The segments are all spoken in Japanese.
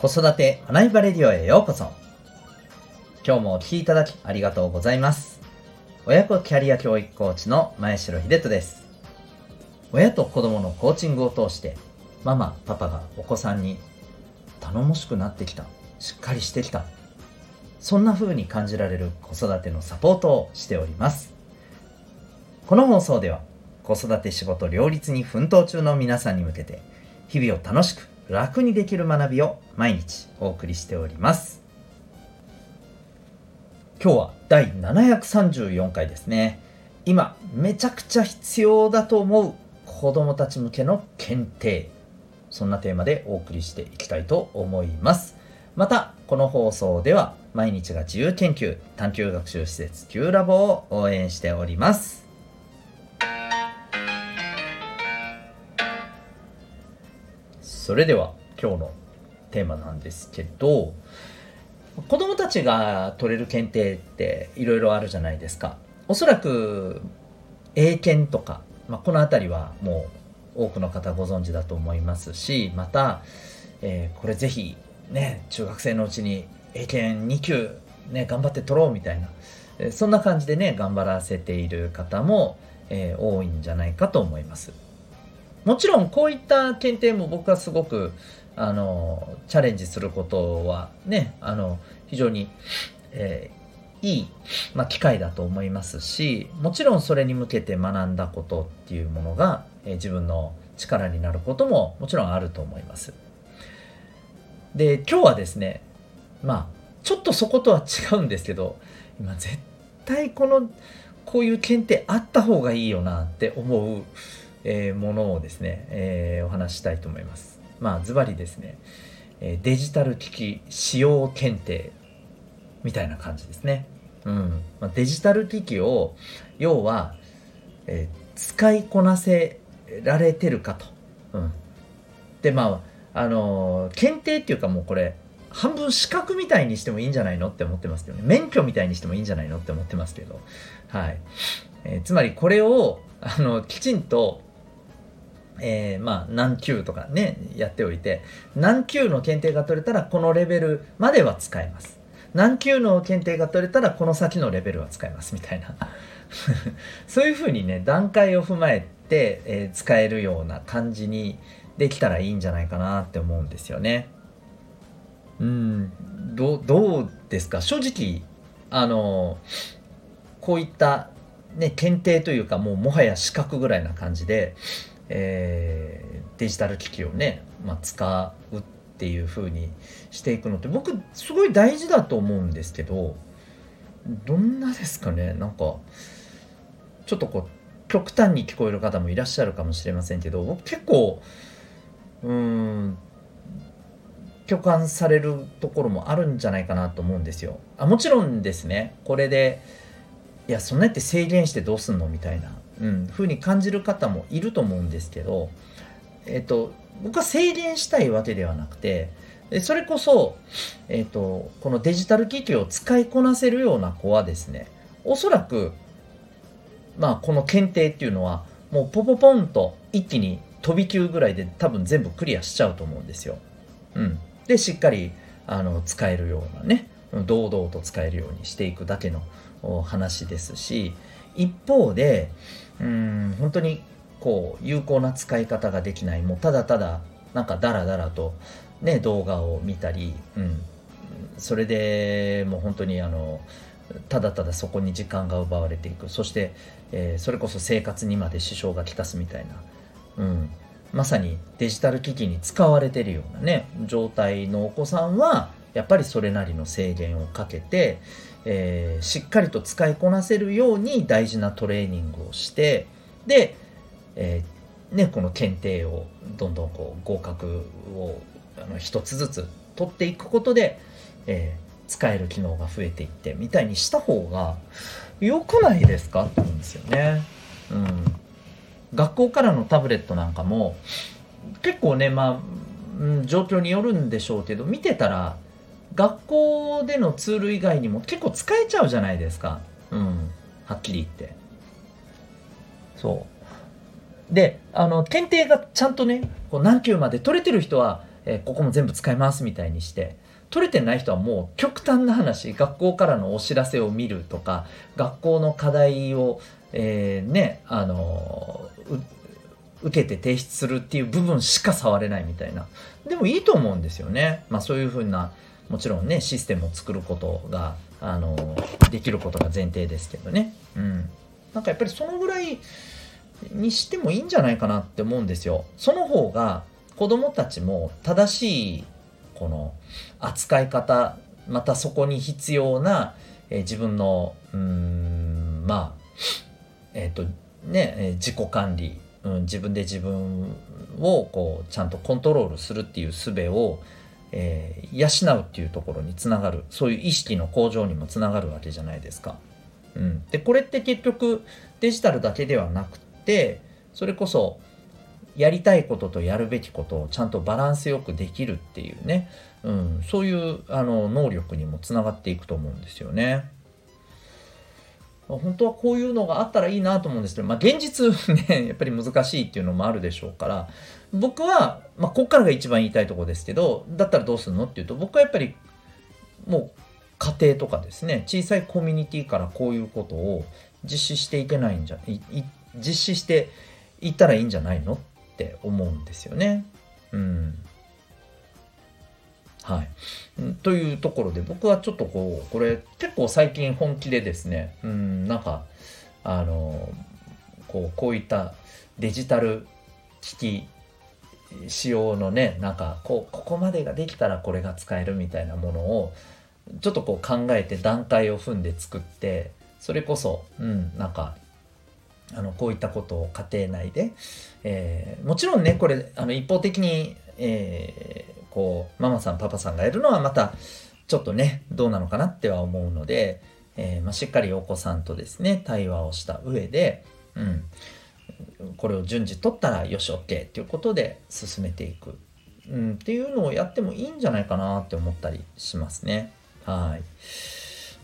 子育て学びバレディオへようこそ。今日もお聴きいただきありがとうございます。親子キャリア教育コーチの前城秀人です。親と子供のコーチングを通してママパパがお子さんに頼もしくなってきた。しっかりしてきた。そんな風に感じられる子育てのサポートをしております。この放送では子育て仕事両立に奮闘中の皆さんに向けて日々を楽しく楽にできる学びを毎日お送りしております。今日は第734回ですね。今めちゃくちゃ必要だと思う子供たち向けの検定。そんなテーマでお送りしていきたいと思います。またこの放送では毎日が自由研究探究学習施設 Q ラボを応援しております。それでは今日のテーマなんですけど子供たちが取れる検定っていろいろあるじゃないですかおそらく英検とか、まあ、この辺りはもう多くの方ご存知だと思いますしまた、えー、これぜひね中学生のうちに英検2級ね頑張って取ろうみたいな、え、そんな感じでね頑張らせている方も、えー、多いんじゃないかと思います。もちろんこういった検定も僕はすごくあのチャレンジすることはねあの非常に、えー、いい、まあ、機会だと思いますしもちろんそれに向けて学んだことっていうものが、えー、自分の力になることももちろんあると思います。で今日はですねまあちょっとそことは違うんですけど今絶対このこういう検定あった方がいいよなって思うえー、ものをですね、えー、お話したいと思います。まあズバリですね、えデジタル機器使用検定みたいな感じですね。うんまあ、デジタル機器を要は、えー、使いこなせられてるかと。うん、でまああの、検定っていうかもうこれ半分資格みたいにしてもいいんじゃないのって思ってますけどね免許みたいにしてもいいんじゃないのって思ってますけどはい、えー、つまりこれをあのきちんとえー、まあ何級とかねやっておいて何級の検定が取れたらこのレベルまでは使えます。何級の検定が取れたらこの先のレベルは使えますみたいな。そういうふうにね段階を踏まえて、えー、使えるような感じにできたらいいんじゃないかなって思うんですよね。うん。どどうですか？正直あのこういったね検定というかもうもはや資格ぐらいな感じでえー、デジタル機器をね、まあ、使うっていう風にしていくのって僕すごい大事だと思うんですけどどんなですかね？なんかちょっとこう極端に聞こえる方もいらっしゃるかもしれませんけど僕結構うん共感されるところもあるんじゃないかなと思うんですよ。あもちろんですね。これでいやそんなって制限してどうすんの？みたいな。うん、ふうに感じる方もいると思うんですけど、えっと、僕は制限したいわけではなくて、それこそ、えっと、このデジタル機器を使いこなせるような子はですね、おそらく、まあ、この検定っていうのは、もうポポポンと一気に飛び級ぐらいで多分全部クリアしちゃうと思うんですよ。うん。で、しっかり、あの、使えるようなね、堂々と使えるようにしていくだけの話ですし、一方で、うん本当にこう有効な使い方ができない。もうただただなんかダラダラとね動画を見たり、うん、それでもう本当にあのただただそこに時間が奪われていく。そして、えー、それこそ生活にまで支障がきたすみたいな、うん、まさにデジタル機器に使われてるようなね状態のお子さんはやっぱりそれなりの制限をかけて、えー、しっかりと使いこなせるように大事なトレーニングをしてで、えー、ね、この検定をどんどんこう合格をあの一つずつ取っていくことで、えー、使える機能が増えていってみたいにした方が良くないですかって思うんですよね。うん、学校からのタブレットなんかも結構ねまあ、うん、状況によるんでしょうけど見てたら学校でのツール以外にも結構使えちゃうじゃないですか。うん。はっきり言って。そう。で、あの、検定がちゃんとね、こう何級まで取れてる人は、えー、ここも全部使いますみたいにして取れてない人はもう極端な話学校からのお知らせを見るとか学校の課題を、えー、ねあの受けて提出するっていう部分しか触れないみたいなでもいいと思うんですよねまあそういうふうなもちろんねシステムを作ることがあのできることが前提ですけどね。うん。なんかやっぱりそのぐらいにしてもいいんじゃないかなって思うんですよ。その方が子供たちも正しいこの扱い方またそこに必要な、え、自分のうんまあえっ、ー、とね、え、自己管理、うん、自分で自分をこうちゃんとコントロールするっていう術を、えー、養うっていうところにつながるそういう意識の向上にもつながるわけじゃないですか。うん、でこれって結局デジタルだけではなくてそれこそやりたいこととやるべきことをちゃんとバランスよくできるっていうね、うん、そういうあの能力にもつながっていくと思うんですよね。本当はこういうのがあったらいいなと思うんですけど、まあ、現実ね やっぱり難しいっていうのもあるでしょうから僕は、まあ、ここからが一番言いたいとこですけどだったらどうするのっていうと僕はやっぱりもう家庭とかですね小さいコミュニティからこういうことを実施していけないんじゃい実施していったらいいんじゃないのって思うんですよね。うん。というところで僕はちょっとこう、これ結構最近本気でですね、うん、なんか、あの、こう、こういったデジタル機器仕様のね、なんかこう、ここまでができたらこれが使えるみたいなものを、ちょっとこう考えて段階を踏んで作って、それこそ、うん、なんかあのこういったことを家庭内で、えー、もちろんねこれあの一方的に、えー、こうママさんパパさんがやるのはまたちょっとねどうなのかなっては思うので、えー、まあ、しっかりお子さんとですね対話をした上で、うん、これを順次取ったらよし OK っていうことで進めていく、うん、っていうのをやってもいいんじゃないかなって思ったりしますね。はい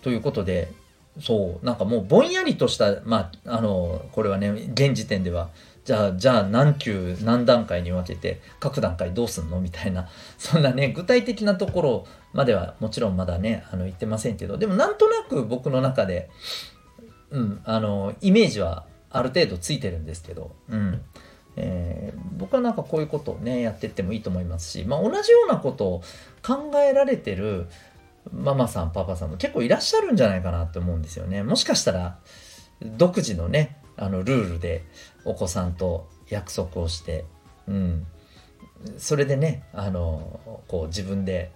ということでそうなんかもうぼんやりとしたまああのこれはね現時点ではじゃあじゃあ何級何段階に分けて各段階どうすんのみたいな そんなね具体的なところまではもちろんまだねあの言ってませんけどでもなんとなく僕の中でうんあのイメージはある程度ついてるんですけどうん。えー、僕はなんかこういうことをねやってってもいいと思いますし、まあ、同じようなことを考えられてるママさんパパさんも結構いらっしゃるんじゃないかなって思うんですよね。もしかしたら独自のねあのルールでお子さんと約束をして、うん、それでねあのこう自分で、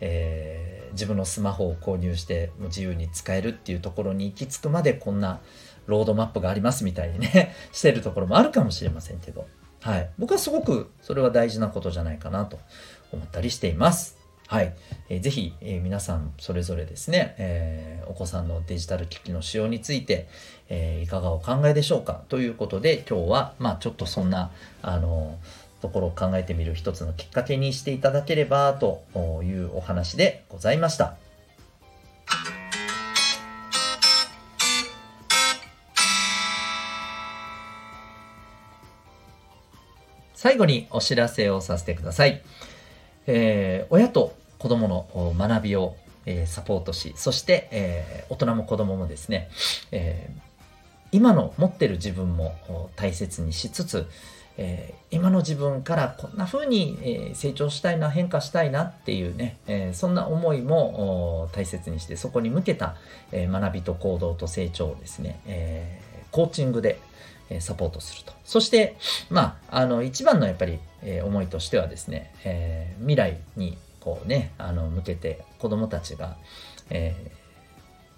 えー、自分のスマホを購入して自由に使えるっていうところに行き着くまでこんなロードマップがありますみたいにね してるところもあるかもしれませんけど、はい、僕はすごくそれは大事なことじゃないかなと思ったりしています。はい。えー、ぜひ、えー、皆さんそれぞれですね、えー、お子さんのデジタル機器の使用について、え、いかがお考えでしょうか？ということで、今日は、まあちょっとそんな、あのところを考えてみる一つのきっかけにしていただければというお話でございました。最後にお知らせをさせてください。えー、親と子供の学びを、えー、サポートし、そして、えー、大人も子供もですね、え今の持ってる自分も大切にしつつ、え今の自分からこんな風に、え成長したいな、変化したいなっていうね、えそんな思いも大切にして、そこに向けた、え学びと行動と成長をですね、えコーチングで、サポートすると。そして、まあ、あの、一番のやっぱり、え思いとしてはですね、え未来にこうね、あの、向けて子供たちが、え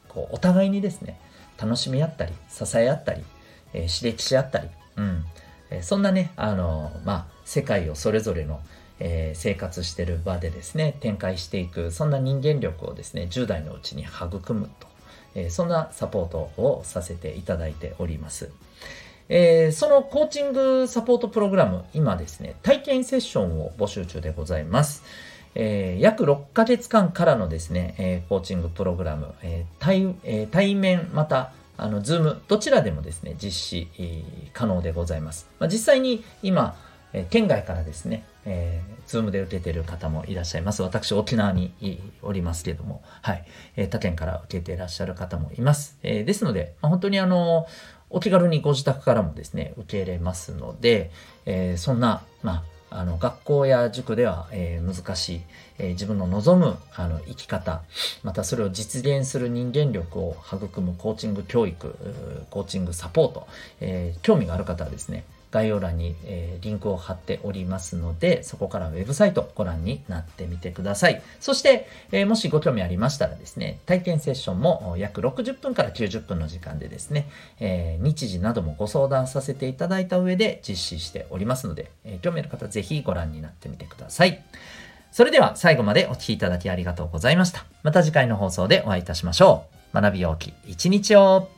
ー、こう、お互いにですね、楽しみ合ったり、支え合ったり、えー、刺激し合ったり、うん、え、そんなね、あの、まあ、世界をそれぞれの、えー、生活してる場でですね、展開していく、そんな人間力をですね、10代のうちに育むと、そんなサポートをさせていただいております。えー、そのコーチングサポートプログラム、今ですね、体験セッションを募集中でございます。えー、約6ヶ月間からのですね、えー、コーチングプログラム、え対え、対面また、あの、ズーム、どちらでもですね、実施、可能でございます。まあ、実際に今、え、県外からですね、えー、ズームで受けている方もいらっしゃいます。私、沖縄におりますけれども、はい、えー、他県から受けていらっしゃる方もいます。えー、ですので、まあ、本当にあの、お気軽にご自宅からもですね、受け入れますので、えー、そんな、まあ、あの学校や塾では、えー、難しい、えー、自分の望むあの生き方またそれを実現する人間力を育むコーチング教育コーチングサポート、えー、興味がある方はですね概要欄に、えー、リンクを貼っておりますので、そこからウェブサイトご覧になってみてください。そして、えー、もしご興味ありましたらですね、体験セッションも約60分から90分の時間でですね、えー、日時などもご相談させていただいた上で実施しておりますので、え興味ある方ぜひご覧になってみてください。それでは最後までお聴きいただきありがとうございました。また次回の放送でお会いいたしましょう。学びようき一日を